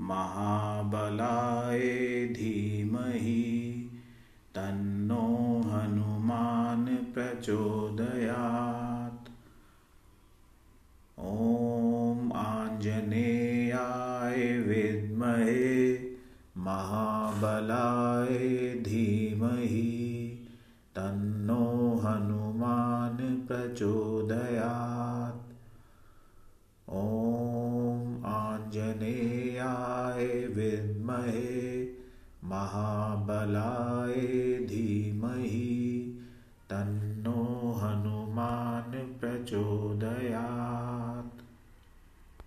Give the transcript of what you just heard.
महाबलाय धीमहि तन्नो हनुमान प्रचोदयात्। ॐ आञ्जनेयाय विद्महे महाबलाय धीमहि तन्नो हनुमान प्रचोदयात्। जने आए विद्महे महाबलाय धीमहि तन्नो हनुमान प्रचोदया